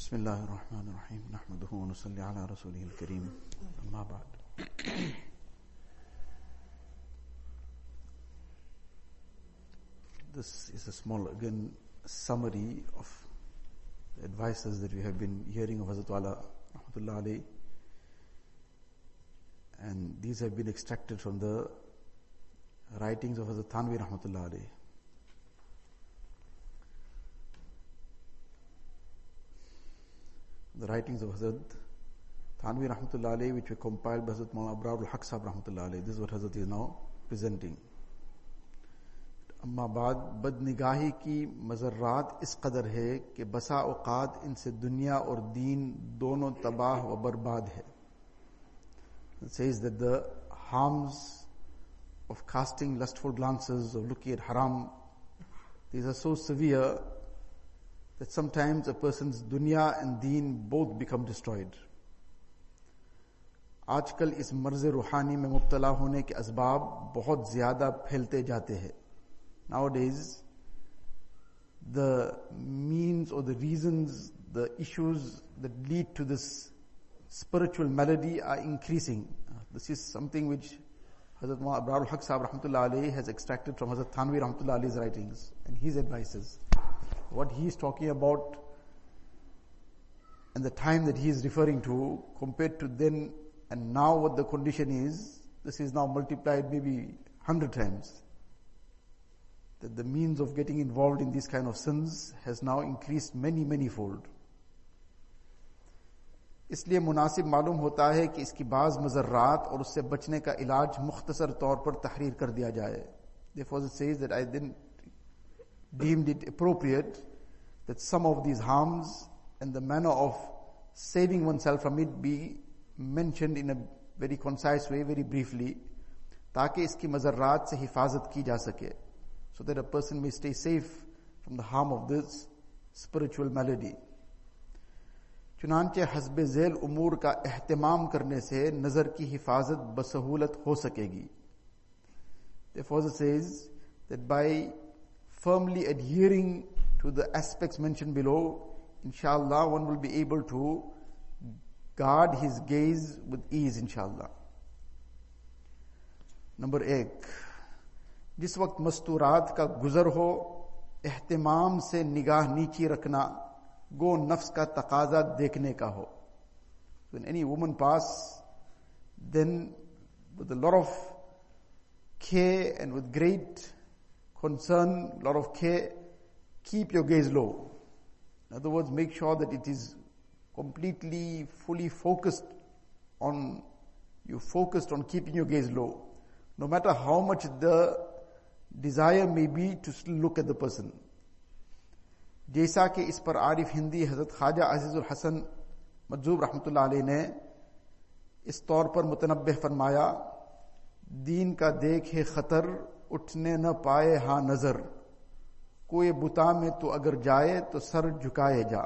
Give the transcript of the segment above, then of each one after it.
بسم الله الرحمن الرحيم نحمده ونصلي على رسوله الكريم أما بعد This is a small, again, summary of the advices that we have been hearing of Hazrat Wala Rahmatullah alayhi. And these have been extracted from the writings of Hazrat Thanvi Rahmatullah alayhi. the writings of Hazrat Thanvi Rahmatullah Ali, which were compiled by Hazrat Mawlana Abrar Haq Sahib Rahmatullah Ali. This is what Hazrat is now presenting. اما بعد بد نگاہی کی مذرات اس قدر ہے کہ بسا اوقات ان سے دنیا اور دین دونوں تباہ و برباد ہے says that the harms of casting lustful glances, of looking at haram, these are so severe that sometimes a person's dunya and deen both become destroyed. आजकल इस मर्ज रूहानी में मुब्तला होने के असबाब बहुत ज्यादा फैलते जाते हैं Nowadays, the means or the reasons, the issues that lead to this spiritual malady are increasing. This is something which Hazrat Abrar al-Haq Sahib Rahmatullah alayhi has extracted from Hazrat Thanvi Rahmatullah alayhi's writings and his advices. what he is talking about and the time that he is referring to compared to then and now what the condition is, this is now multiplied maybe hundred times. That the means of getting involved in these kind of sins has now increased many many fold. اس لیے مناسب معلوم ہوتا ہے کہ اس کی بعض مذرات اور اس سے بچنے کا علاج مختصر طور پر تحریر کر دیا جائے therefore it says that I then deemed it appropriate that some of these harms and the manner of saving oneself from it be mentioned in a very concise way, very briefly, تاکہ اس کی مذرات سے حفاظت کی جا سکے so that a person may stay safe from the harm of this spiritual malady. چنانچہ حسب ذیل امور کا اہتمام کرنے سے نظر کی حفاظت بسہولت ہو سکے گی The that by firmly adhering to the aspects mentioned below, inshallah, one will be able to guard his gaze with ease, inshallah. Number ایک جس وقت مستورات کا گزر ہو اہتمام سے نگاہ نیچی رکھنا گو نفس کا تقاضا دیکھنے کا ہو any woman pass then with lower of کھے and with great concern, a lot of care, keep your gaze low. In other words, make sure that it is completely, fully focused on, you focused on keeping your gaze low. No matter how much the desire may be to still look at the person. جیسا کہ اس پر عارف ہندی حضرت خواجہ عزیز الحسن مجزوب رحمۃ اللہ علیہ نے اس طور پر متنبہ فرمایا دین کا دیکھ ہے خطر اٹھنے نہ پائے ہاں نظر۔ کوئی بتا میں تو اگر جائے تو سر جھکائے جا۔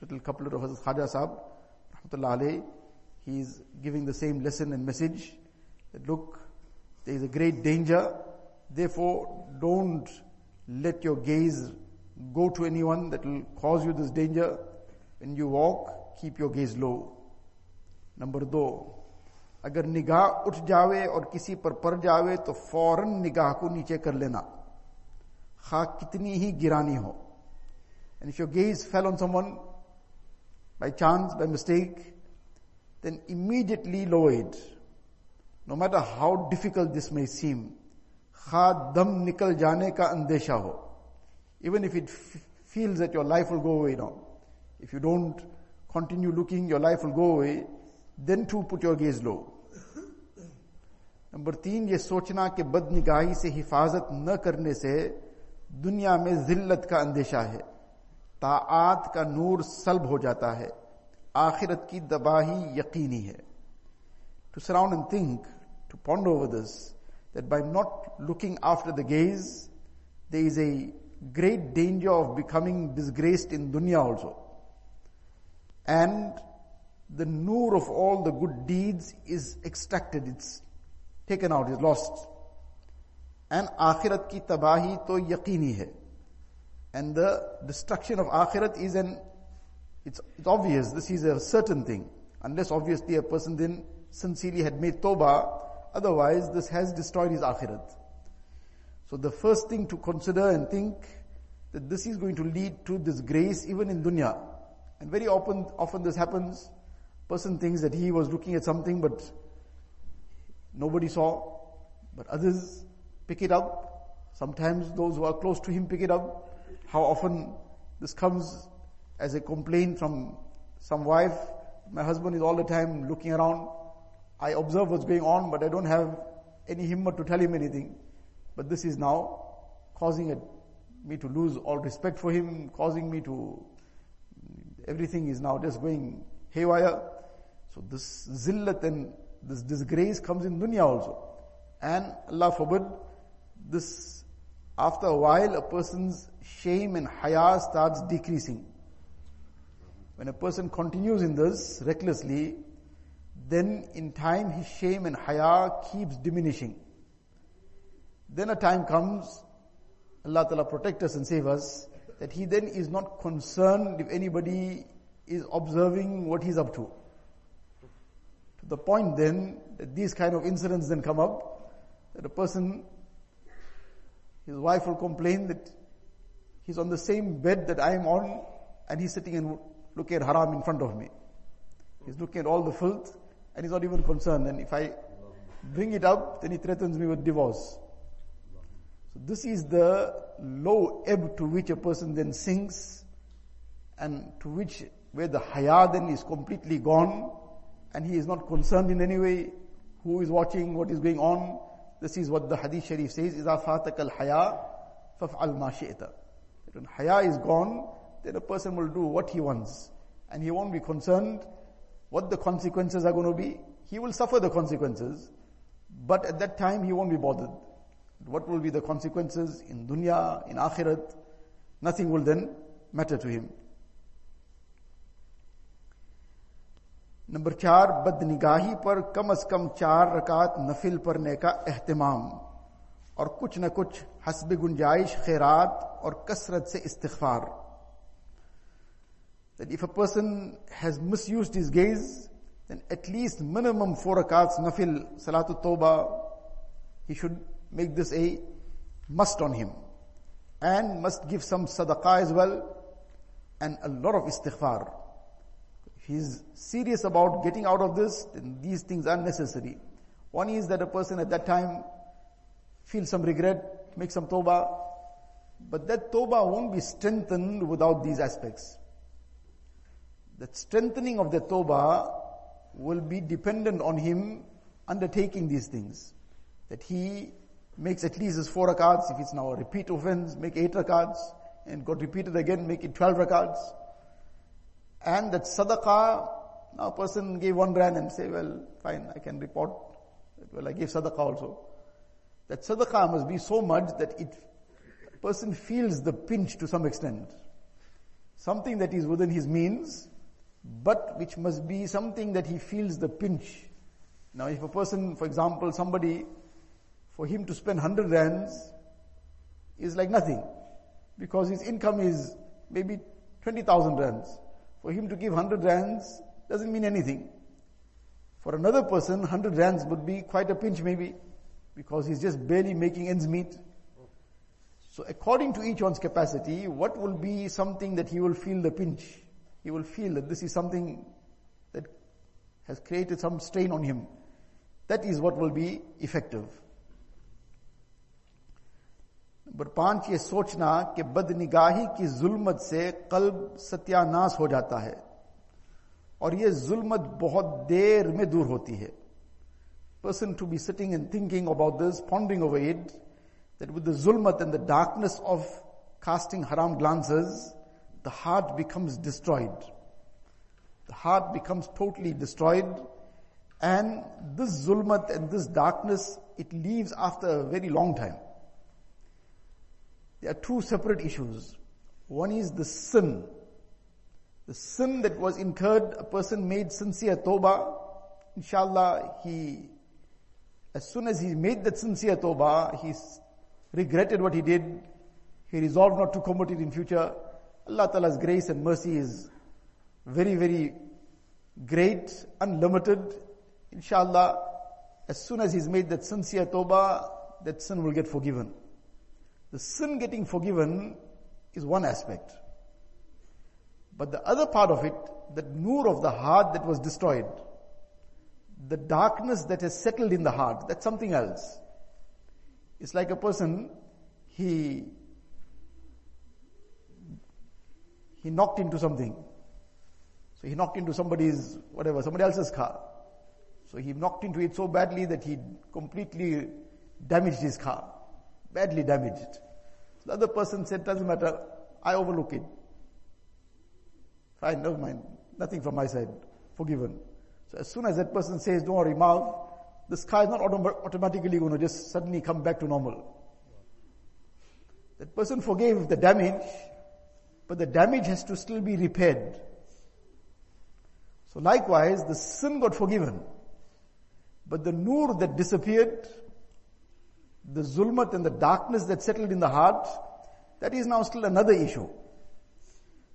کپلر آف حضرت خواجہ صاحب رحمۃ اللہ علیہ he is giving the same lesson and message look there is a great danger therefore don't let your gaze go to any one that will cause you this danger when you walk keep your gaze low number دو اگر نگاہ اٹھ جاوے اور کسی پر پڑ جاوے تو فوراً نگاہ کو نیچے کر لینا۔ خاک کتنی ہی گرانی ہو۔ And your gaze fell on some one by chance by mistake then immediately low it no matter how difficult this may seem خواہ دم نکل جانے کا اندیشہ ہو۔ Even if it feels that your life will go away now if you don't continue looking your life will go away. Then to put your gaze low number تین، یہ سوچنا کہ بد نگاہی سے حفاظت نہ کرنے سے دنیا میں ذلت کا اندیشہ ہے۔ تاعت کا نور سلب ہو جاتا ہے۔ آخرت کی دباہی یقینی ہے۔ To surround and think to ponder over this that by not looking after the gaze there is a great danger of becoming disgraced in دنیا also and the noor of all the good deeds is extracted, it's taken out, it's lost. And akhirat ki tabahi to yaqini hai. And the destruction of akhirat is an it's, it's obvious this is a certain thing. Unless obviously a person then sincerely had made tawbah, otherwise this has destroyed his akhirat. So the first thing to consider and think that this is going to lead to disgrace even in dunya. And very often, often this happens. Person thinks that he was looking at something but nobody saw, but others pick it up. Sometimes those who are close to him pick it up. How often this comes as a complaint from some wife. My husband is all the time looking around. I observe what's going on, but I don't have any himmat to tell him anything. But this is now causing it, me to lose all respect for him, causing me to, everything is now just going haywire. So this zillat and this disgrace comes in dunya also. And Allah forbid, this, after a while, a person's shame and haya starts decreasing. When a person continues in this recklessly, then in time his shame and haya keeps diminishing. Then a time comes, Allah Ta'ala protect us and save us, that he then is not concerned if anybody is observing what he's up to. The point then that these kind of incidents then come up, that a person, his wife will complain that he's on the same bed that I am on and he's sitting and looking at haram in front of me. He's looking at all the filth and he's not even concerned. And if I bring it up, then he threatens me with divorce. So this is the low ebb to which a person then sinks and to which where the haya then is completely gone and he is not concerned in any way who is watching, what is going on. This is what the hadith sharif says, إِذَا فَاتَكَ الْحَيَا فَفْعَلْ مَا شِئْتَ When haya is gone, then a person will do what he wants. And he won't be concerned what the consequences are going to be. He will suffer the consequences, but at that time he won't be bothered. What will be the consequences in dunya, in akhirat? Nothing will then matter to him. Number چار بد نگاہی پر کم از کم چار رکعت نفل پڑھنے کا اہتمام اور کچھ نہ کچھ حسب گنجائش خیرات اور کثرت سے استغفار That if a person has misused his gaze, then at least minimum four rakats, nafil, salatu tawbah, he should make this a must on him. And must give some sadaqah as well, and a lot of istighfar. If is serious about getting out of this, then these things are necessary. One is that a person at that time feels some regret, makes some tawbah, but that tawbah won't be strengthened without these aspects the strengthening of the tawbah will be dependent on him undertaking these things. That he makes at least his four rakats, if it's now a repeat offense, make eight rakats, and got repeated again, make it twelve rakats. And that sadaqah, now a person gave one rand and say, well, fine, I can report, well, I gave sadaqah also. That sadaqah must be so much that it, person feels the pinch to some extent. Something that is within his means, but which must be something that he feels the pinch. Now if a person, for example, somebody, for him to spend 100 rands is like nothing because his income is maybe 20,000 rands. For him to give 100 rands doesn't mean anything. For another person, 100 rands would be quite a pinch maybe because he's just barely making ends meet. So according to each one's capacity, what will be something that he will feel the pinch? he will feel that this is something that has created some strain on him. That is what will be effective. Number پانچ یہ سوچنا کہ بد نگاہی کی ظلمت سے قلب ستیاناس ہو جاتا ہے اور یہ ظلمت بہت دیر میں دور ہوتی ہے۔ Person to be sitting and thinking about this pondering over it that with the ظلمت and the darkness of casting ہرام glances the heart becomes destroyed the heart becomes totally destroyed and this ظلمت and this darkness it leaves after very long time There are two separate issues. One is the sin. The sin that was incurred, a person made sincere tawbah. Inshallah, he, as soon as he made that sincere tawbah, he regretted what he did. He resolved not to commit it in future. Allah Ta'ala's grace and mercy is very, very great, unlimited. Inshallah, as soon as he's made that sincere tawbah, that sin will get forgiven. The sin getting forgiven is one aspect. But the other part of it, that nur of the heart that was destroyed, the darkness that has settled in the heart, that's something else. It's like a person, he, he knocked into something. So he knocked into somebody's, whatever, somebody else's car. So he knocked into it so badly that he completely damaged his car. Badly damaged. The other person said, doesn't matter, I overlook it. Fine, never mind. Nothing from my side. Forgiven. So as soon as that person says, don't worry, Marv, the sky is not autom- automatically going to just suddenly come back to normal. That person forgave the damage, but the damage has to still be repaired. So likewise, the sin got forgiven. But the nur that disappeared, the zulmat and the darkness that settled in the heart, that is now still another issue.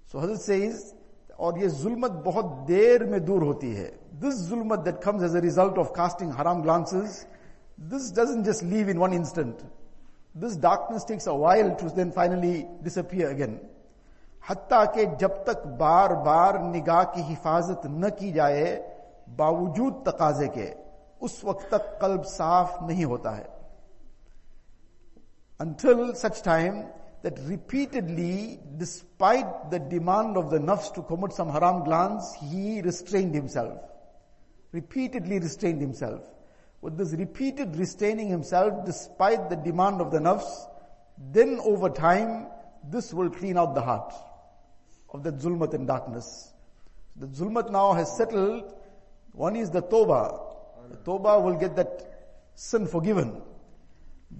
So Hazrat says, اور یہ ظلمت بہت دیر میں دور ہوتی ہے this ظلمت that comes as a result of casting حرام glances this doesn't just leave in one instant this darkness takes a while to then finally disappear again حتیٰ کہ جب تک بار بار نگاہ کی حفاظت نہ کی جائے باوجود تقاضے کے اس وقت تک قلب صاف نہیں ہوتا ہے until such time that repeatedly, despite the demand of the nafs to commit some haram glance, he restrained himself. Repeatedly restrained himself. With this repeated restraining himself, despite the demand of the nafs, then over time, this will clean out the heart of the zulmat and darkness. The zulmat now has settled. One is the tawbah. The tawbah will get that sin forgiven.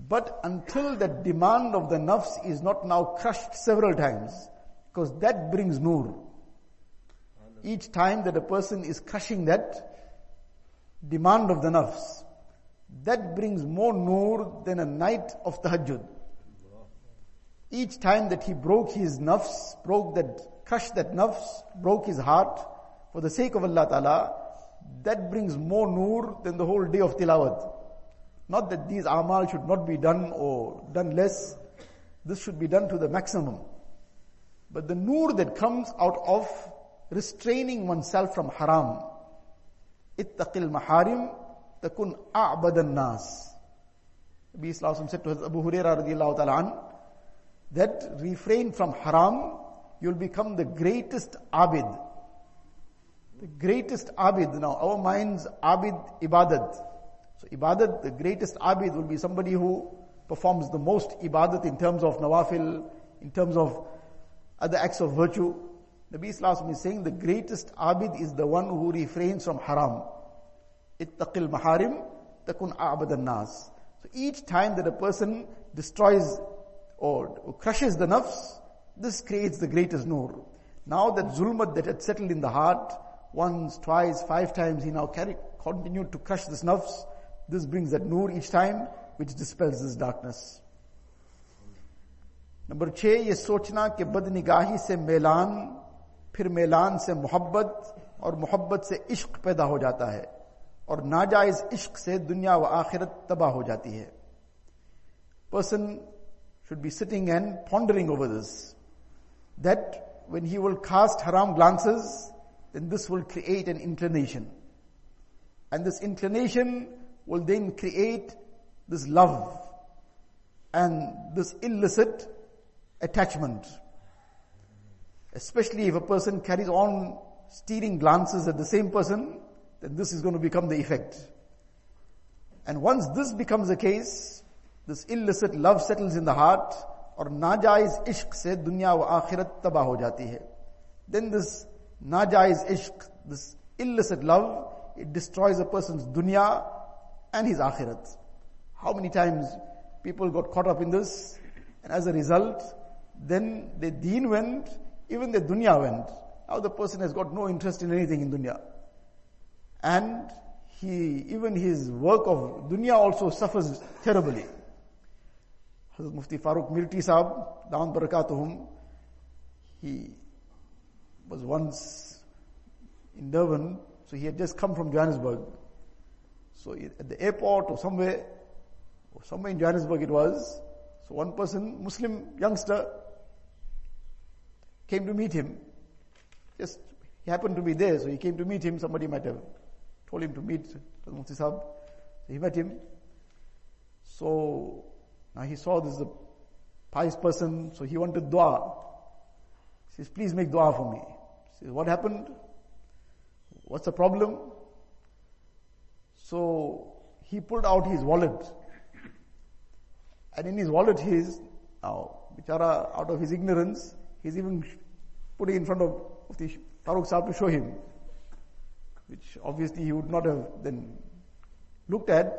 But until the demand of the nafs is not now crushed several times, because that brings nur. Each time that a person is crushing that demand of the nafs, that brings more nur than a night of tahajjud. Each time that he broke his nafs, broke that, crushed that nafs, broke his heart, for the sake of Allah Ta'ala, that brings more nur than the whole day of tilawat. Not that these amal should not be done or done less. This should be done to the maximum. But the nur that comes out of restraining oneself from haram. Ittaqil maharim takun a'badan nas. Nabi Islam said to Abu Hurairah radiallahu ta'ala that refrain from haram, you'll become the greatest abid. The greatest abid. Now our minds abid ibadat. So ibadat, the greatest abid will be somebody who performs the most ibadat in terms of nawafil, in terms of other acts of virtue. Nabi Islam is saying the greatest abid is the one who refrains from haram. Ittaqil maharim takun a'bad nas. So each time that a person destroys or crushes the nafs, this creates the greatest nur. Now that zulmat that had settled in the heart, once, twice, five times, he now carry, continued to crush this nafs. This brings that nur each time, which dispels this darkness. Number छह ये सोचना कि बदनिगाही से Milan फिर Milan से मोहब्बत और मोहब्बत से इश्क पैदा हो जाता है और नाजायज इश्क से दुनिया व आखिरत तबाह हो जाती है person should be sitting and pondering over this. That when he will cast haram glances, then this will create an inclination. And this inclination will then create this love and this illicit attachment. Especially if a person carries on stealing glances at the same person, then this is going to become the effect. And once this becomes the case, this illicit love settles in the heart, or नाजायज ishq se dunya wa akhirat तबाह ho jati hai. then this नाजायज ishq, this illicit love, it destroys a person's dunya and his akhirat. How many times people got caught up in this and as a result, then the deen went, even the dunya went. Now the person has got no interest in anything in dunya. And he, even his work of dunya also suffers terribly. Hazrat Mufti Farooq Mirti Sahab, Damat Barakatuhum, he was once in Durban. So he had just come from Johannesburg. So at the airport or somewhere, or somewhere in Johannesburg it was, so one person, Muslim youngster, came to meet him. Just, he happened to be there, so he came to meet him. Somebody might have told him to meet Mufti Sahib. So he met him. So now he saw this is a pious person, so he wanted dua. He says, please make dua for me. He says, what happened? What's the problem? So he pulled out his wallet. And in his wallet he is, now, Bichara, out of his ignorance, he's even putting in front of Mufti Farooq Sahib to show him. Which obviously he would not have then looked at.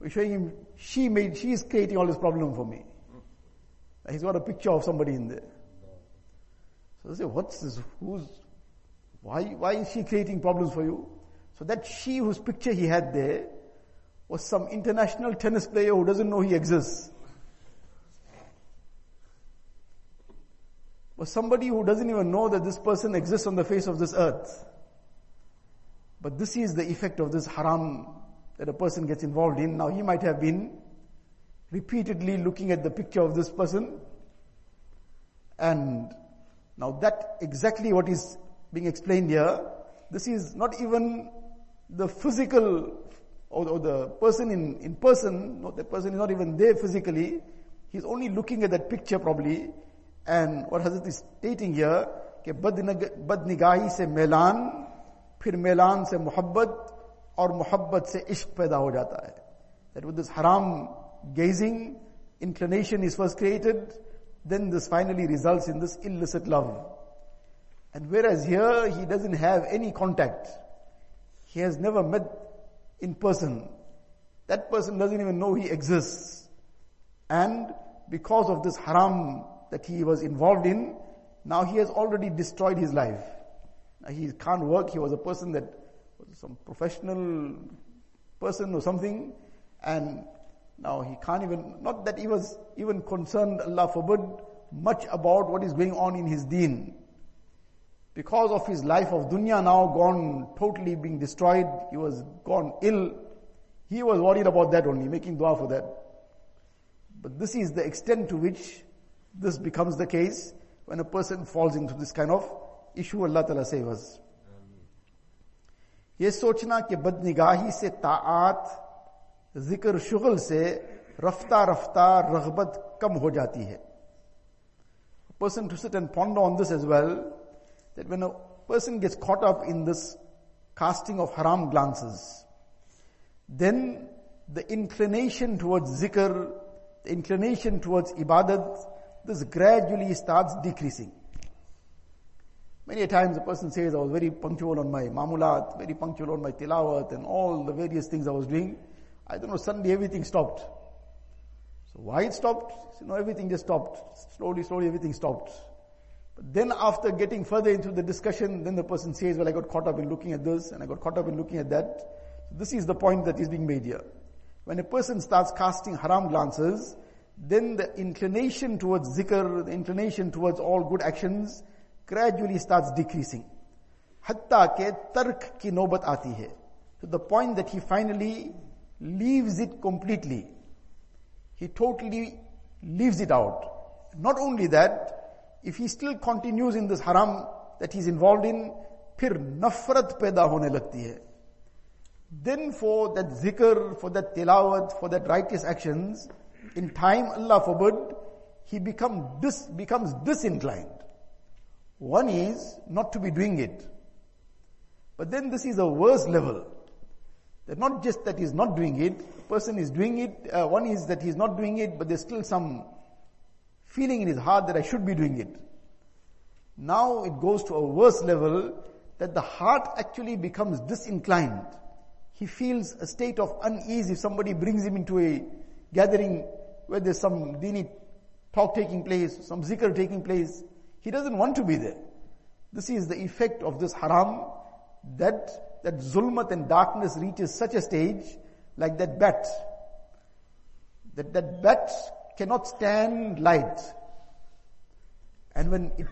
We're showing him, she made, she is creating all this problem for me. He's got a picture of somebody in there. So they say, what's this? Who's, why, why is she creating problems for you? So that she whose picture he had there was some international tennis player who doesn't know he exists. Was somebody who doesn't even know that this person exists on the face of this earth. But this is the effect of this haram that a person gets involved in. Now he might have been repeatedly looking at the picture of this person and now that exactly what is being explained here. This is not even the physical or, or the person in, in person, no, the person is not even there physically. He's only looking at that picture probably. And what Hazrat is stating here, कि बद निगाही से मैलान फिर मैलान से मोहब्बत और मोहब्बत से इश्क पैदा हो जाता है that with this haram gazing inclination is first created then this finally results in this illicit love. And whereas here he doesn't have any contact, he has never met in person, that person doesn't even know he exists. And because of this haram that he was involved in, now he has already destroyed his life. Now he can't work, he was a person that was some professional person or something, and now he can't even, not that he was even concerned, Allah forbid, much about what is going on in his deen Because of his life of dunya now gone, totally being destroyed, he was gone ill. He was worried about that only, making dua for that. But this is the extent to which this becomes the case when a person falls into this kind of issue. Allah Ta'ala save us. ये सोचना कि बदनिगाही से ताआत जिक्र शुगल से रफ्ता रफ्ता रगबत कम हो जाती है person to sit and ponder on this as well that when a person gets caught up in this casting of haram glances then the inclination towards zikr the inclination towards ibadat this gradually starts decreasing Many a times a person says, I was very punctual on my mamulat, very punctual on my tilawat and all the various things I was doing. I don't know, suddenly everything stopped. So why it stopped? You know, everything just stopped. Slowly, slowly everything stopped. But then after getting further into the discussion, then the person says, well, I got caught up in looking at this and I got caught up in looking at that. So this is the point that is being made here. When a person starts casting haram glances, then the inclination towards zikr, the inclination towards all good actions, gradually starts decreasing. Hatta ke tark ki nobat aati hai. To the point that he finally leaves it completely. He totally leaves it out. Not only that, if he still continues in this haram that he's involved in, फिर नफरत पैदा होने लगती है then for that zikr, for that tilawat, for that righteous actions, in time, Allah forbid, he become dis, becomes disinclined. One is not to be doing it. But then this is a worse level. That not just that he's not doing it, the person is doing it, uh, one is that he's not doing it, but there's still some feeling in his heart that I should be doing it. Now it goes to a worse level that the heart actually becomes disinclined. He feels a state of unease if somebody brings him into a gathering where there's some dini talk taking place, some zikr taking place. He doesn't want to be there. This is the effect of this haram that that zulmat and darkness reaches such a stage like that bat. That that bat cannot stand light. And when it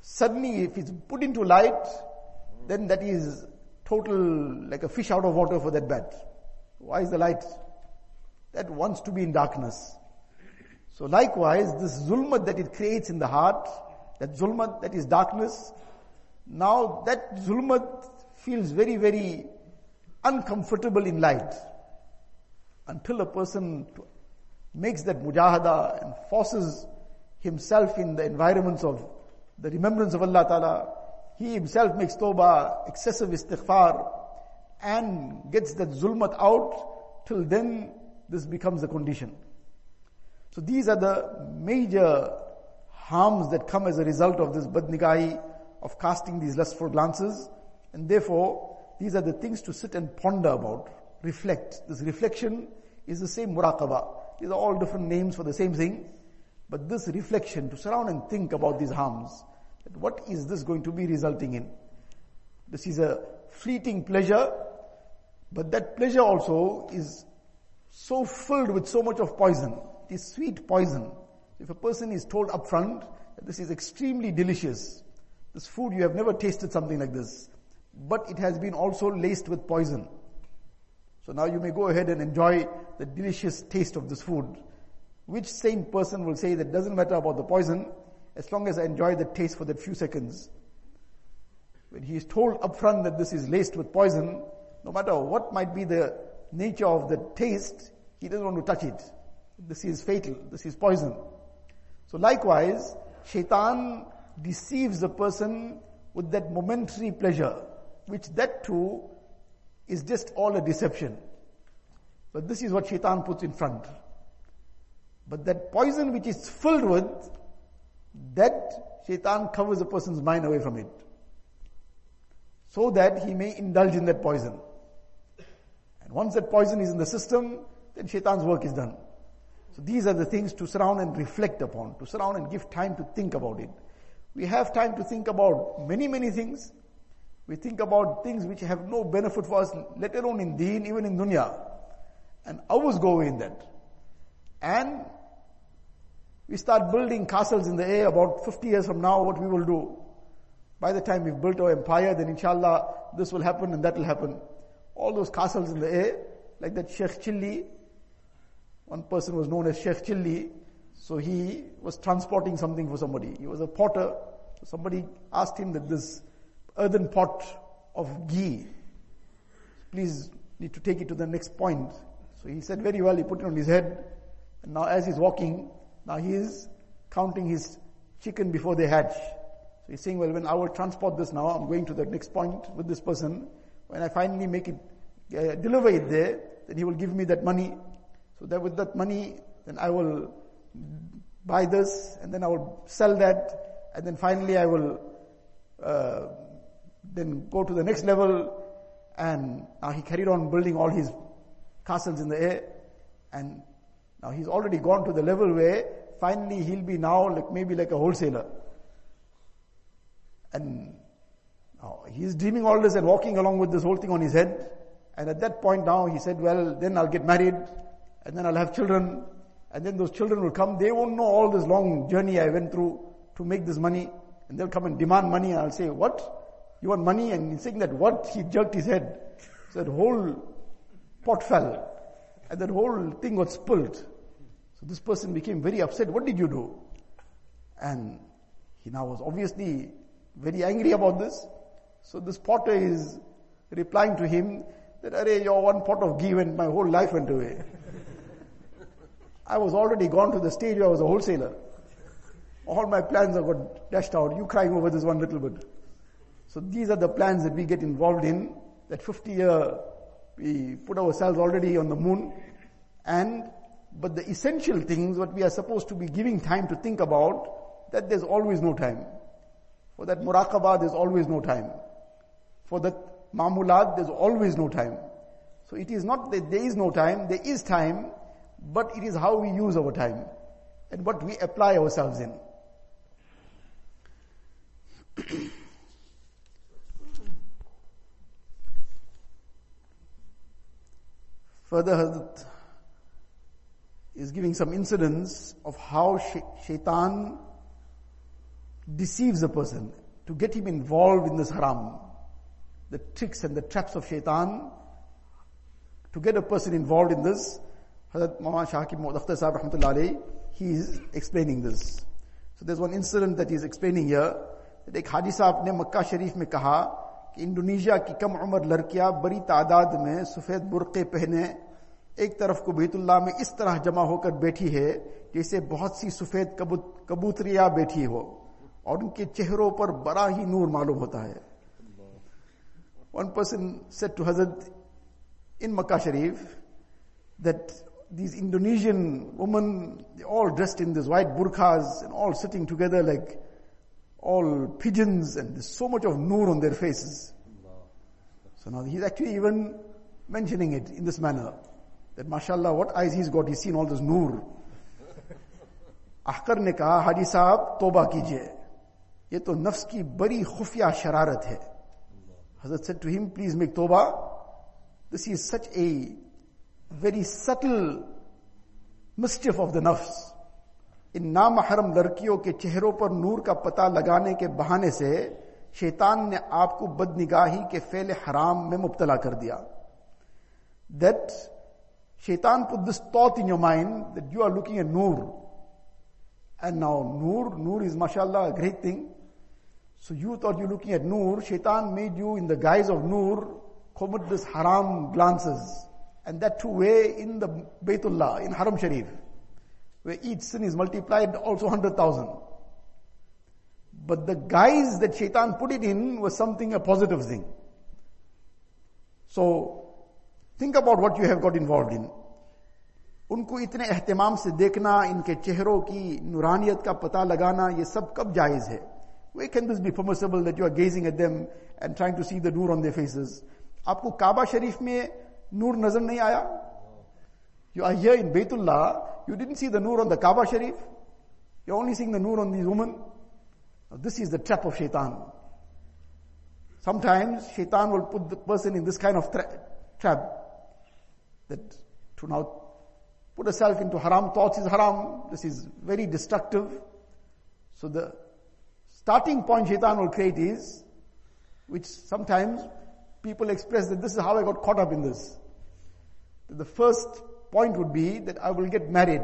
suddenly if it's put into light, then that is total, like a fish out of water for that bat. Why is the light? That wants to be in darkness. So likewise, this zulmat that it creates in the heart, that zulmat, that is darkness, now that zulmat feels very, very uncomfortable in light. Until a person makes that mujahada and forces himself in the environments of the remembrance of Allah Ta'ala, he himself makes tawbah, excessive istighfar, and gets that zulmat out, till then this becomes the condition. So these are the major harms that come as a result of this badnigahi, of casting these lustful glances, and therefore these are the things to sit and ponder about, reflect. This reflection is the same muraqabah. These are all different names for the same thing. But this reflection, to surround and think about these harms, that what is this going to be resulting in? This is a fleeting pleasure, but that pleasure also is so filled with so much of poison. It is sweet poison. If a person is told upfront that this is extremely delicious, this food you have never tasted something like this, but it has been also laced with poison. So now you may go ahead and enjoy the delicious taste of this food. Which sane person will say that doesn't matter about the poison, as long as I enjoy the taste for that few seconds. When he is told upfront that this is laced with poison, no matter what might be the nature of the taste, he doesn't want to touch it. This is fatal. This is poison. So likewise, shaitan deceives a person with that momentary pleasure, which that too is just all a deception. But this is what shaitan puts in front. But that poison which is filled with that shaitan covers a person's mind away from it. So that he may indulge in that poison. And once that poison is in the system, then shaitan's work is done. So these are the things to surround and reflect upon, to surround and give time to think about it. We have time to think about many, many things. We think about things which have no benefit for us, let alone in deen, even in dunya. And hours go away in that. And we start building castles in the air about 50 years from now, what we will do. By the time we've built our empire, then inshallah, this will happen and that will happen. All those castles in the air, like that Sheikh Chilli, one person was known as Sheikh Chilli, so he was transporting something for somebody. He was a potter. Somebody asked him that this earthen pot of ghee, please need to take it to the next point. So he said very well, he put it on his head. And now as he's walking, now he is counting his chicken before they hatch. So he's saying, well, when I will transport this now, I'm going to the next point with this person. When I finally make it, uh, deliver it there, then he will give me that money. So that with that money, then I will buy this, and then I will sell that, and then finally I will uh, then go to the next level. And now he carried on building all his castles in the air, and now he's already gone to the level where finally he'll be now like maybe like a wholesaler. And now he's dreaming all this and walking along with this whole thing on his head. And at that point now he said, well, then I'll get married and then I'll have children and then those children will come. They won't know all this long journey I went through to make this money and they'll come and demand money and I'll say, what? You want money? And saying that what? He jerked his head. So that whole pot fell and that whole thing got spilled. So this person became very upset. What did you do? And he now was obviously very angry about this. So this potter is replying to him that, Array, your one pot of ghee went, my whole life went away. I was already gone to the stage where I was a wholesaler. All my plans have got dashed out. You crying over this one little bit. So these are the plans that we get involved in. That 50 year, we put ourselves already on the moon. And but the essential things, what we are supposed to be giving time to think about, that there's always no time. For that muraqabah, there's always no time. For that mamulat, there's always no time. So it is not that there is no time, there is time, but it is how we use our time and what we apply ourselves in. Further, Hazrat is giving some incidents of how shaitan deceives a person to get him involved in this haram. The tricks and the traps of shaitan to get a person involved in this. Hazrat Mama Shah Hakim Muhammad Akhtar Sahib Rahmatullah he is explaining this. So there's one incident that he is explaining here. That ek Sahab ne Makkah Sharif mein kaha کہ Indonesia کی کم عمر لڑکیاں بڑی تعداد میں سفید برقے پہنے ایک طرف کو بیت اللہ میں اس طرح جمع ہو کر بیٹھی ہے جیسے بہت سی سفید کبوت کبوتریاں بیٹھی ہو اور ان کے چہروں پر بڑا ہی نور معلوم ہوتا ہے۔ ون پرسن سیٹ ٹو حضرت in Mecca Sharif that these Indonesian women all dressed in this white برخاز all sitting together like all pigeons and there's so much of noor on their faces. So now he's actually even mentioning it in this manner. That mashallah, what eyes he's got, he's seen all this noor. अहकर ने कहा हाजी साहब तोबा कीजिए ये तो नफ्स की बड़ी खुफिया शरारत है हजरत said to him please make तोबा this is such a very subtle मिस्टिफ of the नफ्स ان نامحرم لڑکیوں کے چہروں پر نور کا پتہ لگانے کے بہانے سے شیطان نے آپ کو بد نگاہی کے فعل حرام میں مبتلا کر دیا۔ دیٹ شیطان put this thought in your mind that you are looking a Noor and now نور نور از ماشاء اللہ great thing so you thought you looking a نور شیطان made you in the guise of Noor commit this حرام glances and that too way in the بیت اللہ ان حرم شریف where each sin is multiplied also 100,000. But the guise that shaitan put it in was something, a positive thing. So, think about what you have got involved in. ان کو اتنے اہتمام سے دیکھنا ان کے چہروں کی نورانیت کا پتہ لگانا یہ سب کب جائز ہے we can this be permissible that you are gazing at them and trying to see the Noor on their faces آپ کو کعبہ شریف میں نور نظر نہیں آیا یو آر ہیئر ان بیت اللہ You didn't see the nur on the Kaaba Sharif? You're only seeing the nur on these women? Now this is the trap of shaitan. Sometimes shaitan will put the person in this kind of tra- trap that to now put herself into haram thoughts is haram. This is very destructive. So the starting point shaitan will create is, which sometimes people express that this is how I got caught up in this. The first point would be that I will get married.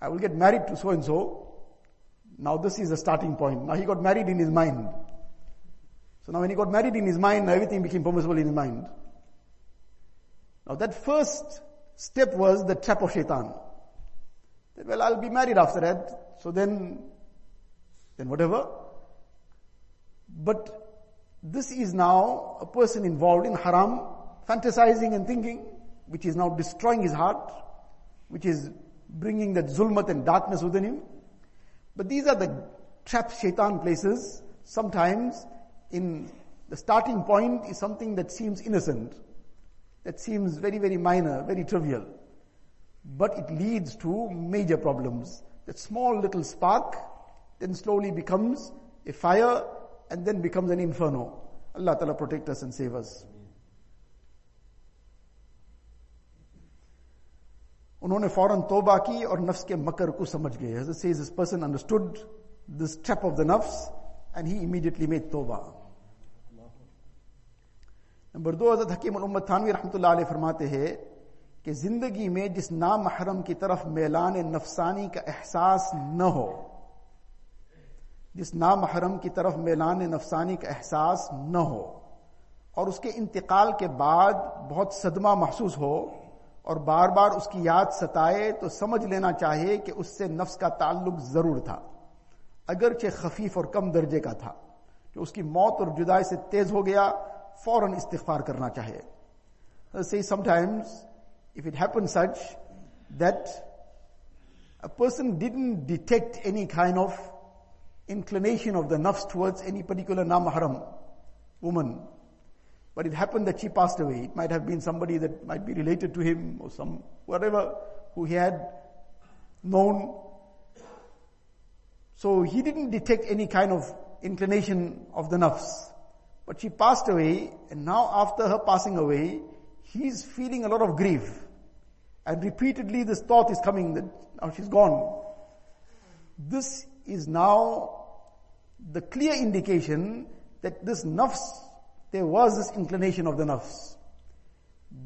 I will get married to so and so. Now this is the starting point. Now he got married in his mind. So now when he got married in his mind, everything became permissible in his mind. Now that first step was the trap of shaitan. That, well, I'll be married after that, so then, then whatever. But this is now a person involved in haram, fantasizing and thinking, which is now destroying his heart, which is bringing that zulmat and darkness within him. But these are the trap shaitan places. Sometimes in the starting point is something that seems innocent that seems very, very minor, very trivial. But it leads to major problems. That small little spark then slowly becomes a fire and then becomes an inferno. Allah Ta'ala protect us and save us. انہوں نے فوراً توبہ کی اور نفس کے مکر کو سمجھ گئے۔ حضرت says this person understood the step of the nafs and he immediately made توبہ۔ نمبر دو، حضرت حکیم الامت تھانوی رحمۃ اللہ علیہ فرماتے ہیں کہ زندگی میں جس نامحرم کی طرف میلان نفسانی کا احساس نہ ہو، جس نامحرم کی طرف میلان نفسانی کا احساس نہ ہو اور اس کے انتقال کے بعد بہت صدمہ محسوس ہو اور بار بار اس کی یاد ستائے تو سمجھ لینا چاہیے کہ اس سے نفس کا تعلق ضرور تھا، اگرچہ خفیف اور کم درجے کا تھا کہ اس کی موت اور جدائی سے تیز ہو گیا، فوراً استغفار کرنا چاہیے۔ See sometimes if it happen such that person don't detect any kind of inclination of the نفس nafs اینی پرٹیکولر نام حرم woman but it happened that she passed away it might have been somebody that might be related to him or some whatever who he had known so he didn't detect any kind of inclination of the nafs but she passed away, and now after her passing away, he's feeling a lot of grief. And repeatedly this thought is coming that now she's gone. This is now the clear indication that this nafs, there was this inclination of the nafs.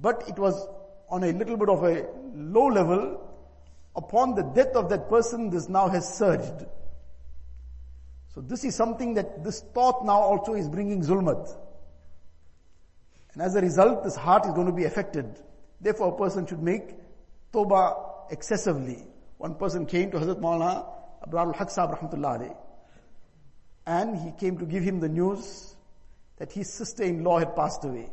But it was on a little bit of a low level. Upon the death of that person, this now has surged. So this is something that this thought now also is bringing zulmat. And as a result, this heart is going to be affected. Therefore, a person should make tawbah excessively. One person came to Hazrat Maulana Abrar al-Haq and he came to give him the news that his sister-in-law had passed away.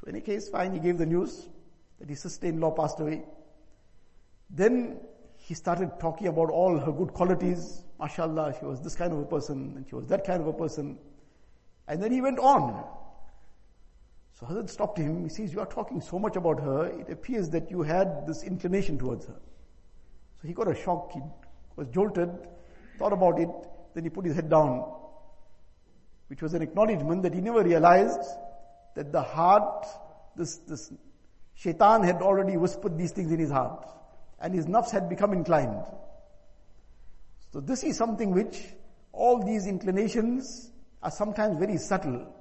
So in any case, fine, he gave the news that his sister-in-law passed away. Then he started talking about all her good qualities. MashaAllah, she was this kind of a person and she was that kind of a person. And then he went on. So Hazrat stopped him. He says, you are talking so much about her. It appears that you had this inclination towards her. So he got a shock. He was jolted, thought about it. Then he put his head down, which was an acknowledgement that he never realized that the heart, this, this shaitan had already whispered these things in his heart. And his nafs had become inclined. So this is something which all these inclinations are sometimes very subtle.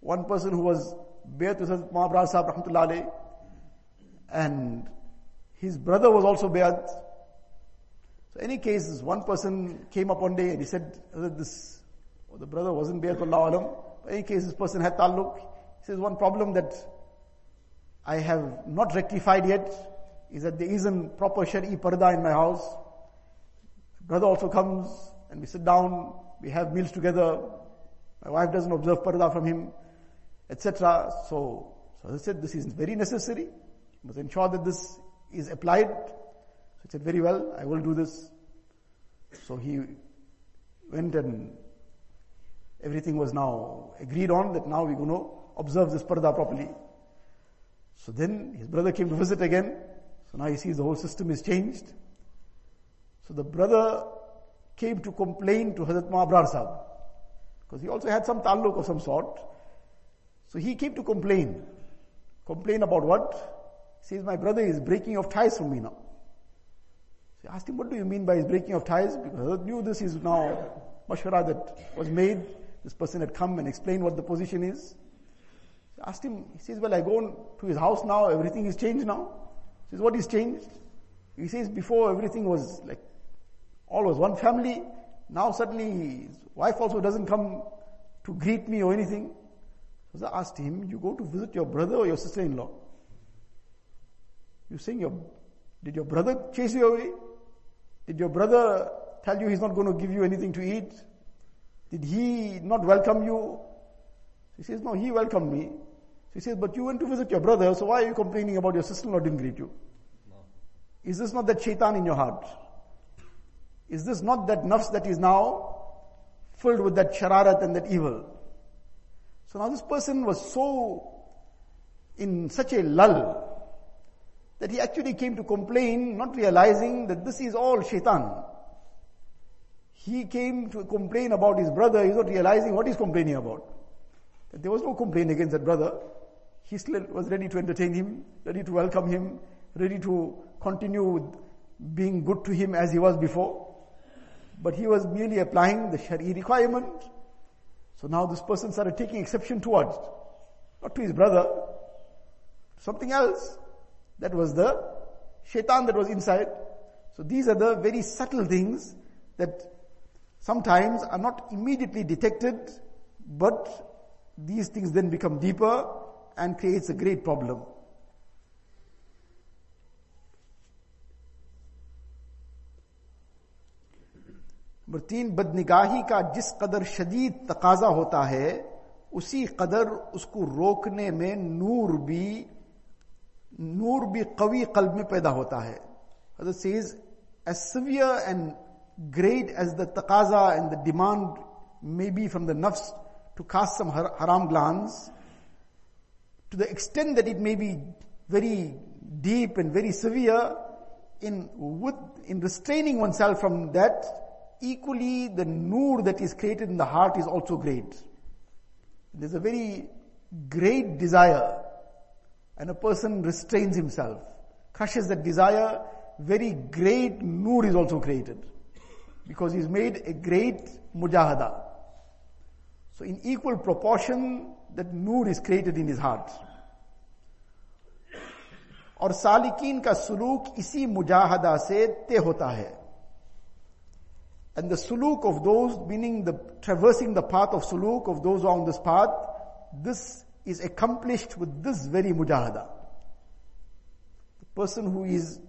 One person who was Bayat with Mahabrar Sahib rahmatullah and his brother was also Bayat. So any case, one person came up one day and he said, this, oh, the brother wasn't Bayat Allah Alam. But any case, this person had taluk. He says, one problem that I have not rectified yet is that there isn't proper Shari Parda in my house. Brother also comes and we sit down, we have meals together. My wife doesn't observe Parda from him, etc. So, so I said, this is very necessary. You must ensure that this is applied. So he said, very well, I will do this. So he went and everything was now agreed on that now we're going to observe this parda properly. So then his brother came to visit again. So now he sees the whole system is changed. So the brother came to complain to Hazrat Mahabrar Sahib. Because he also had some taluk of some sort. So he came to complain. Complain about what? He says, my brother is breaking off ties from me now. So I asked him, what do you mean by his breaking of ties? Because I knew this is now mashwara that was made. This person had come and explained what the position is. I asked him, he says, well, I go to his house now, everything is changed now. He says, what is changed? He says, before everything was like, all was one family. Now suddenly his wife also doesn't come to greet me or anything. So I asked him, you go to visit your brother or your sister-in-law? You saying your, did your brother chase you away? Did your brother tell you he's not going to give you anything to eat? Did he not welcome you? She says, no, he welcomed me. She says, but you went to visit your brother, so why are you complaining about your sister-in-law didn't greet you? No. Is this not that shaitan in your heart? Is this not that nafs that is now filled with that shararat and that evil? So now this person was so in such a lull that he actually came to complain, not realizing that this is all shaitan. He came to complain about his brother, he's not realizing what he's complaining about. There was no complaint against that brother. He still was ready to entertain him, ready to welcome him, ready to continue with being good to him as he was before. But he was merely applying the Shari requirement so now this person started taking exception towards, not to his brother, something else. That was the shaitan that was inside. So these are the very subtle things that sometimes are not immediately detected, but these things then become deeper and creates a great problem. برتین بدنگاہی کا جس قدر شدید تقاضا ہوتا ہے اسی قدر اس کو روکنے میں نور بھی نور بھی قوی قلب میں پیدا ہوتا ہے حضرت says as severe and great as the taqaza and the demand may be from the nafs to cast some haram glance, to the extent that it may be very deep and very severe, in, with, in restraining oneself from that, equally the nur that is created in the heart is also great. There's a very great desire and a person restrains himself, crushes that desire, very great nur is also created because he's made a great mujahada. So in equal proportion, that noor is created in his heart. और सालिकीन का सुलूक इसी मुजाहदा से तय होता है and the suluk of those, meaning the traversing the path of suluk of those on this path, this is accomplished with this very mujahada. The person who is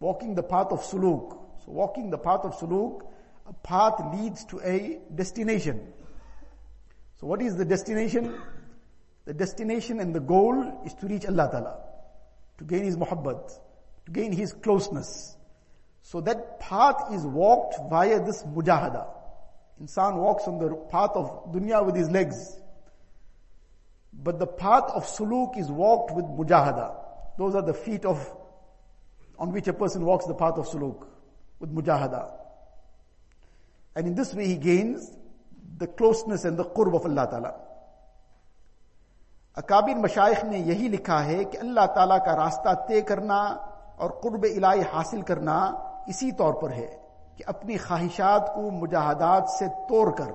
walking the path of suluk, so walking the path of suluk, a path leads to a destination. So what is the destination? The destination and the goal is to reach Allah Ta'ala, to gain His muhabbat, to gain His closeness. So that path is walked via this mujahada. Insan walks on the path of dunya with his legs. But the path of suluk is walked with mujahada. Those are the feet of, on which a person walks the path of suluk, with mujahada. And in this way he gains the closeness and the qurb of Allah Ta'ala. اکابر مشائق نے یہی لکھا ہے کہ اللہ تعالیٰ کا راستہ طے کرنا اور قرب الہی حاصل کرنا اسی طور پر ہے کہ اپنی خواہشات کو مجاہدات سے توڑ کر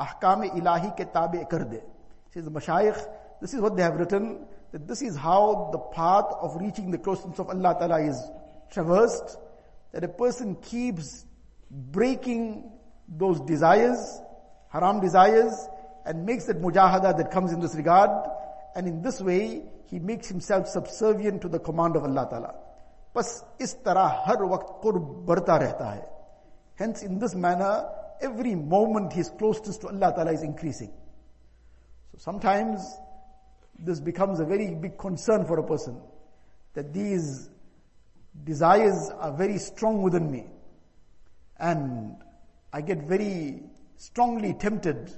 احکام الہی کے تابع کر دے مشائق this is what they have written this is how the path of reaching the closeness of اللہ تعالیٰ is traversed that a person keeps breaking those desires, haram desires, and makes that mujahada that comes in this regard. And in this way, he makes himself subservient to the command of Allah Ta'ala. بس اس طرح ہر وقت قرب بڑھتا رہتا to hence in this manner every moment his closeness to اللہ تعالیٰ is increasing so sometimes this becomes desires are very strong within me and I get very strongly tempted.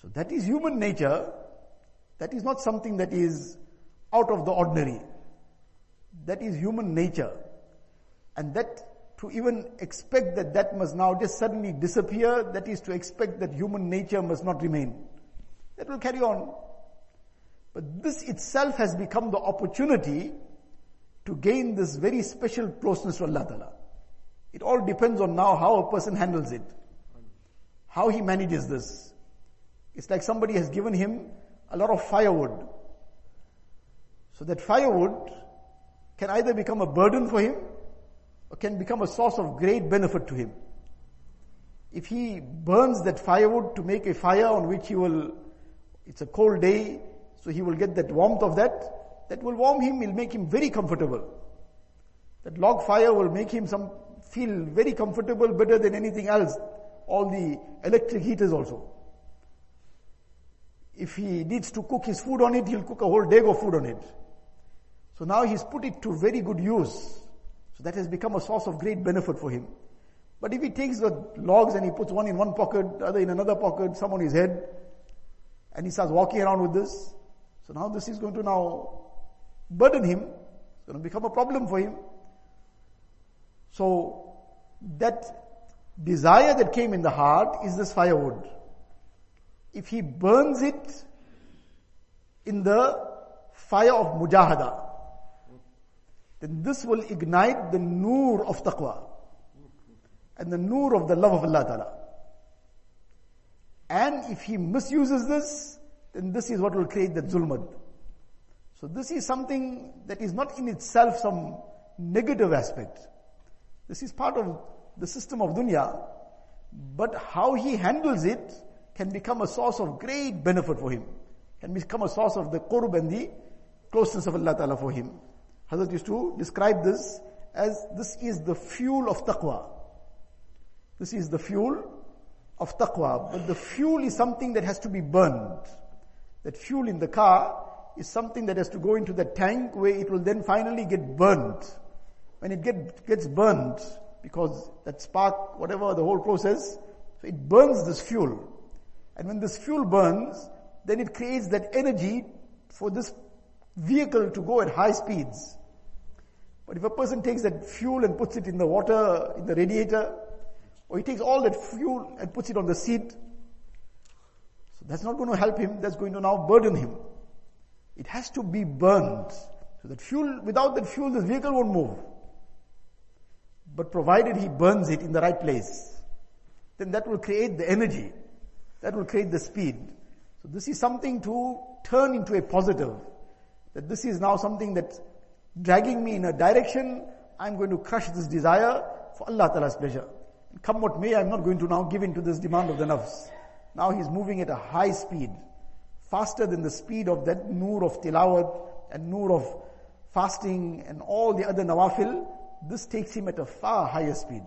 So that is human nature. That is not something that is out of the ordinary. That is human nature. And that, to even expect that that must now just suddenly disappear, that is to expect that human nature must not remain. That will carry on. But this itself has become the opportunity to gain this very special closeness to Allah Ta'ala. It all depends on now how a person handles it. How he manages this. It's like somebody has given him a lot of firewood. So that firewood can either become a burden for him or can become a source of great benefit to him. If he burns that firewood to make a fire on which he will, it's a cold day, so he will get that warmth of that, that will warm him, will make him very comfortable. That log fire will make him some, feel very comfortable, better than anything else. All the electric heaters also. If he needs to cook his food on it, he'll cook a whole day of food on it. So now he's put it to very good use. So that has become a source of great benefit for him. But if he takes the logs and he puts one in one pocket, the other in another pocket, some on his head, and he starts walking around with this, so now this is going to now burden him. It's going to become a problem for him. So that desire that came in the heart is this firewood. If he burns it in the fire of mujahada, then this will ignite the noor of taqwa and the noor of the love of Allah Ta'ala. And if he misuses this, then this is what will create the zulmat. So this is something that is not in itself some negative aspect. This is part of the system of dunya, but how he handles it can become a source of great benefit for him. Can become a source of the qurb and the closeness of Allah Ta'ala for him. Hazrat used to describe this as this is the fuel of taqwa. This is the fuel of taqwa. But the fuel is something that has to be burned. That fuel in the car is something that has to go into the tank where it will then finally get burned. When it get, gets burned, because that spark, whatever the whole process, so it burns this fuel. And when this fuel burns, then it creates that energy for this vehicle to go at high speeds. But if a person takes that fuel and puts it in the water, in the radiator, or he takes all that fuel and puts it on the seat, so that's not going to help him, that's going to now burden him. It has to be burned. So that fuel, without that fuel, this vehicle won't move. But provided he burns it in the right place, then that will create the energy That will create the speed. So this is something to turn into a positive. That this is now something that's dragging me in a direction. I'm going to crush this desire for Allah Ta'ala's pleasure. Come what may, I'm not going to now give in to this demand of the nafs. Now he's moving at a high speed, faster than the speed of that nur of tilawat and nur of fasting and all the other nawafil, this takes him at a far higher speed.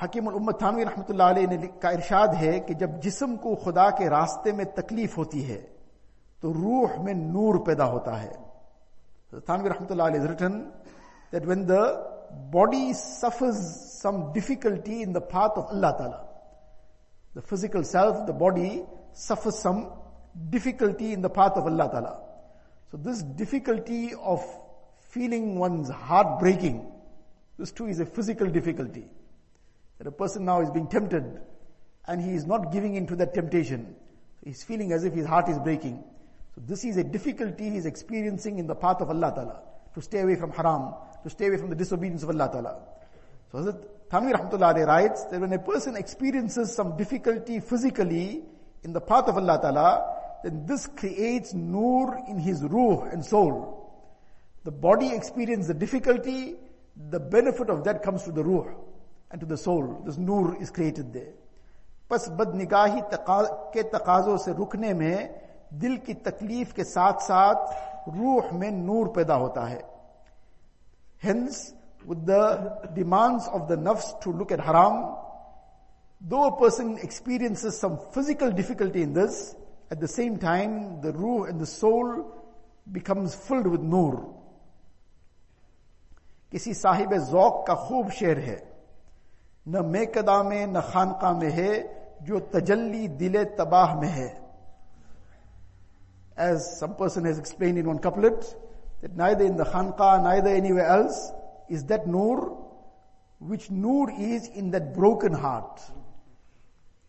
حکیم الامت تھانوی رحمت اللہ علیہ کا ارشاد ہے کہ جب جسم کو خدا کے راستے میں تکلیف ہوتی ہے تو روح میں نور پیدا ہوتا ہے تھانوی رحمت اللہ علیہ written that when the body suffers some difficulty in the path of Allah Ta'ala. The physical self, the body suffers some difficulty in the path of Allah Ta'ala. So this difficulty of feeling one's heart breaking, this too is a physical difficulty. That a person now is being tempted and he is not giving in to that temptation. He's feeling as if his heart is breaking. So this is a difficulty he's experiencing in the path of Allah Ta'ala. To stay away from haram, to stay away from the disobedience of Allah Ta'ala. So Hazrat Thanvi Rahmatullah writes that when a person experiences some difficulty physically in the path of Allah Ta'ala, then this creates nur in his ruh and soul. The body experiences the difficulty, the benefit of that comes to the ruh and to the soul. This nur is created there. बस बदनिगाही के तकाजों से रुकने में दिल की तकलीफ के साथ साथ रूह में नूर पैदा होता है Hence, with the demands of the nafs to look at haram, though a person experiences some physical difficulty in this, at the same time, the ruh and the soul becomes filled with nur. किसी साहिब जौक का खूब शेर है न मेकदा में न खानका में है जो तजल्ली दिले तबाह में है as some person has explained in one couplet, that neither in the khanqa, neither anywhere else is that nur, which nur is in that broken heart.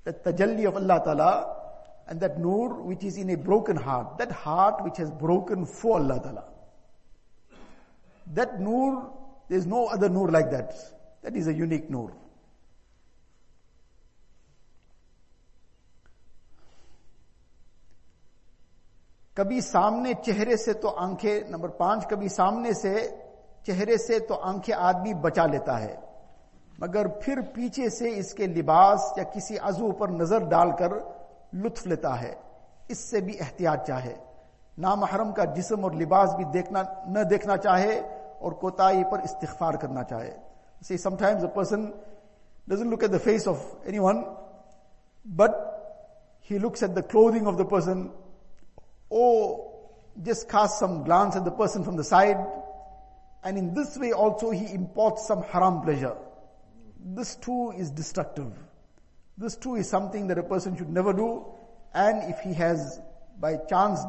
That tajalli of Allah Ta'ala, and that nur which is in a broken heart. That heart which has broken for Allah Ta'ala. That nur, there's no other nur like that. That is a unique nur. कभी सामने चेहरे से तो आंखें number पांच कभी सामने से چہرے سے تو آنکھیں آدمی بچا لیتا ہے، مگر پھر پیچھے سے اس کے لباس یا کسی عضو پر نظر ڈال کر لطف لیتا ہے۔ اس سے بھی احتیاط چاہے۔ نامحرم کا جسم اور لباس بھی دیکھنا، نہ دیکھنا چاہے اور کوتاہی پر استغفار کرنا چاہے۔ See sometimes a person doesn't look at the face of any one but he looks at the clothing of the person or just cast some glance at the person from the side And in this way also he imports some haram pleasure. This too is destructive. This too is something that a person should never do. And if he has by chance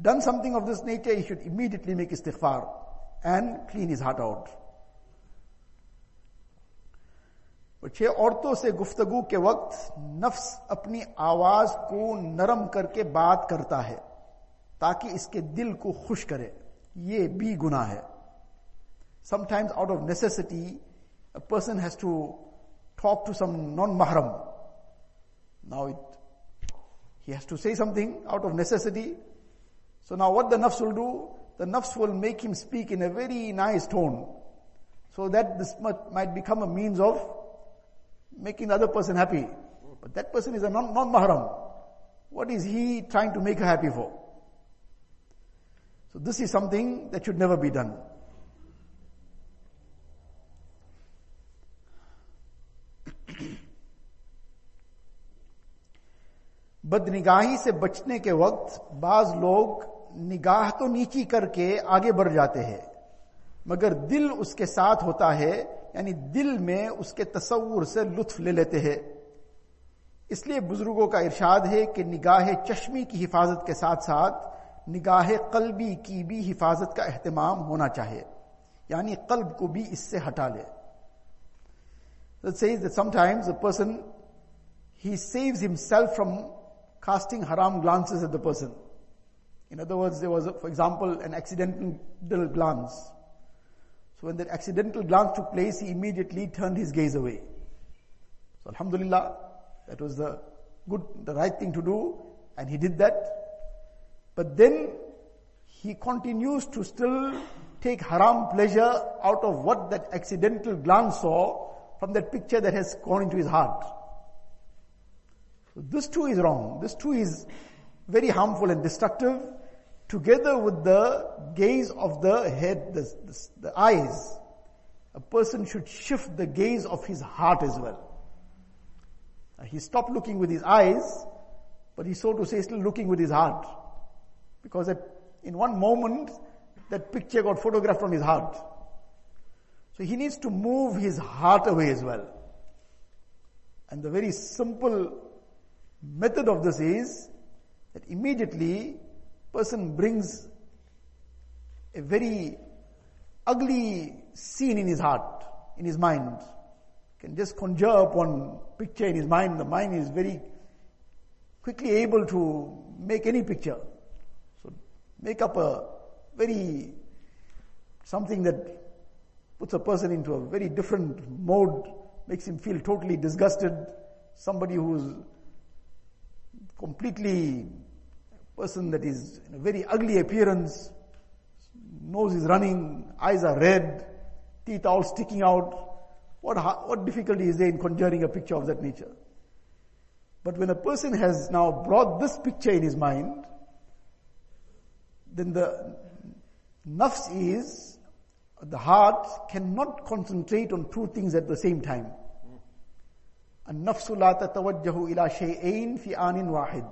done something of this nature, he should immediately make istighfar and clean his heart out. छह औरतों से गुफ्तगु के वक्त नफ्स अपनी आवाज को नरम करके बात करता है ताकि इसके दिल को खुश करे ये भी गुना है sometimes out of necessity, a person has to talk to some non-mahram. Now it, he has to say something out of necessity. So now what the nafs will do? The nafs will make him speak in a very nice tone. So that this might become a means of making the other person happy. But that person is a non-mahram. What is he trying to make her happy for? So this is something that should never be done. بد نگاہی سے بچنے کے وقت بعض لوگ نگاہ تو نیچی کر کے آگے بڑھ جاتے ہیں، مگر دل اس کے ساتھ ہوتا ہے یعنی دل میں اس کے تصور سے لطف لے لیتے ہیں۔ اس لیے بزرگوں کا ارشاد ہے کہ نگاہ چشمی کی حفاظت کے ساتھ ساتھ نگاہ قلبی کی بھی حفاظت کا اہتمام ہونا چاہیے یعنی قلب کو بھی اس سے ہٹا لے۔ Sometimes person he saves himself from casting haram glances at the person. In other words, there was, for example, an accidental glance. So when that accidental glance took place, he immediately turned his gaze away. So Alhamdulillah, that was the good, the right thing to do, and he did that. But then he continues to still take haram pleasure out of what that accidental glance saw from that picture that has gone into his heart. So this too is wrong. This too is very harmful and destructive together with the gaze of the head, the, the, the, eyes. A person should shift the gaze of his heart as well. He stopped looking with his eyes, but he so to say still looking with his heart. Because at, in one moment, that picture got photographed on his heart. So he needs to move his heart away as well. And the very simple method of this is that immediately person brings a very ugly scene in his heart, in his mind. Can just conjure up one picture in his mind. The mind is very quickly able to make any picture. So make up a very something that puts a person into a very different mode, makes him feel totally disgusted. Somebody who's completely person that is in a very ugly appearance, nose is running, eyes are red, teeth all sticking out. What, what difficulty is there in conjuring a picture of that nature? But when a person has now brought this picture in his mind, then the nafs is, the heart cannot concentrate on two things at the same time. النفس لا تتوجه إلى شيئين في آن واحد.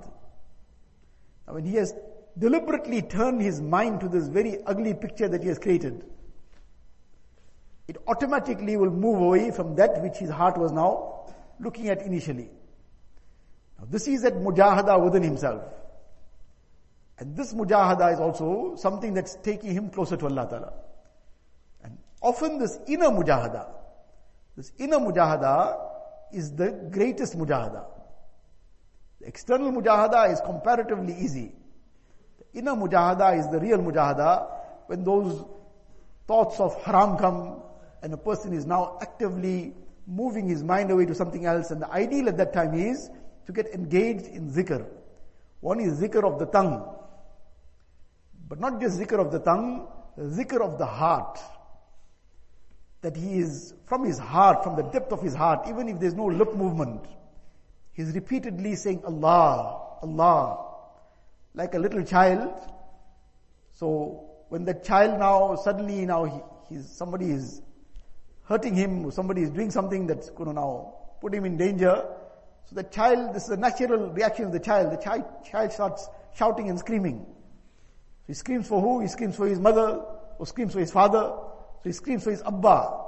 Now when he has deliberately turned his mind to this very ugly picture that he has created, it automatically will move away from that which his heart was now looking at initially. Now this is that mujahada within himself. And this mujahada is also something that's taking him closer to Allah Ta'ala. And often this inner mujahada, this inner mujahada is the greatest mujahada. The external mujahada is comparatively easy. The inner mujahada is the real mujahada when those thoughts of haram come and a person is now actively moving his mind away to something else and the ideal at that time is to get engaged in zikr. One is zikr of the tongue. But not just zikr of the tongue, zikr of the heart that he is from his heart, from the depth of his heart, even if there's no lip movement, he's repeatedly saying Allah, Allah, like a little child. So when the child now suddenly now he, he's somebody is hurting him, somebody is doing something that's going to now put him in danger. So the child, this is a natural reaction of the child. The child, child starts shouting and screaming. He screams for who? He screams for his mother, or screams for his father, so he screams for his Abba.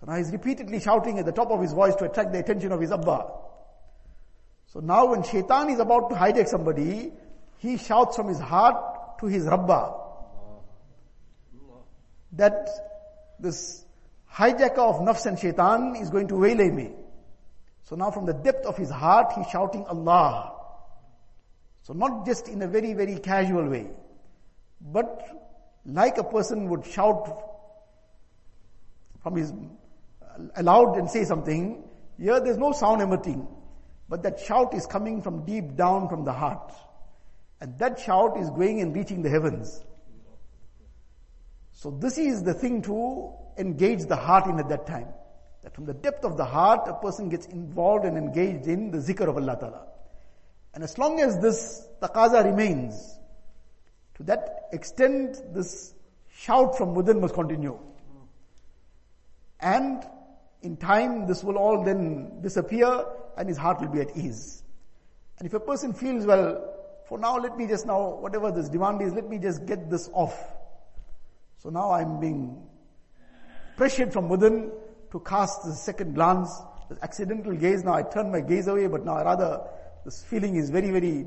So now he's repeatedly shouting at the top of his voice to attract the attention of his Abba. So now when shaitan is about to hijack somebody, he shouts from his heart to his Rabba. That this hijacker of nafs and shaitan is going to waylay me. So now from the depth of his heart, he's shouting Allah. So not just in a very, very casual way, but like a person would shout from his aloud and say something, here there's no sound emitting, but that shout is coming from deep down from the heart. And that shout is going and reaching the heavens. So this is the thing to engage the heart in at that time. That from the depth of the heart, a person gets involved and engaged in the zikr of Allah Ta'ala. And as long as this taqaza remains, to that extent, this shout from within must continue. And in time, this will all then disappear and his heart will be at ease. And if a person feels, well, for now, let me just now, whatever this demand is, let me just get this off. So now I'm being pressured from within to cast the second glance, the accidental gaze. Now I turn my gaze away, but now I rather, this feeling is very, very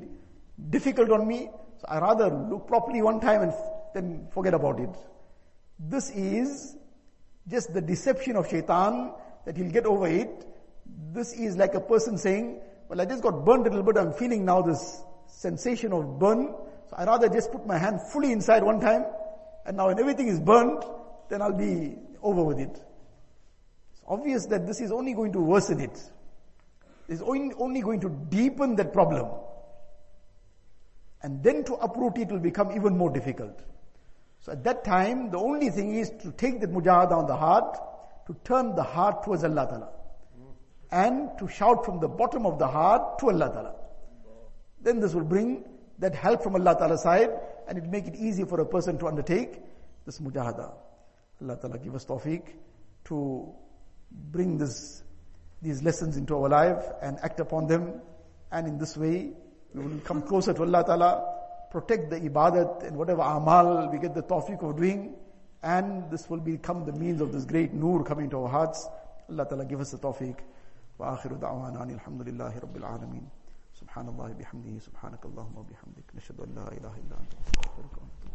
difficult on me. So I rather look properly one time and then forget about it. This is just the deception of shaitan that he'll get over it. This is like a person saying, well, I just got burned a little bit. I'm feeling now this sensation of burn. So I rather just put my hand fully inside one time. And now when everything is burned, then I'll be over with it. It's obvious that this is only going to worsen it. It's only, only going to deepen that problem. And then to uproot it will become even more difficult. So at that time, the only thing is to take the mujahada on the heart, to turn the heart towards Allah Ta'ala. And to shout from the bottom of the heart to Allah Ta'ala. Then this will bring that help from Allah Ta'ala side and it make it easy for a person to undertake this mujahada. Allah Ta'ala give us tawfiq to bring this, these lessons into our life and act upon them. And in this way, we will come closer to Allah Ta'ala, protect the ibadat and whatever amal we get the tawfiq of doing. And this will become the means of this great nur coming to our hearts. Allah Ta'ala give us the tawfiq. وآخر دعوانا أن الحمد لله رب العالمين سبحان الله بحمده سبحانك اللهم وبحمدك نشهد أن لا إله إلا أنت نستغفرك ونتوب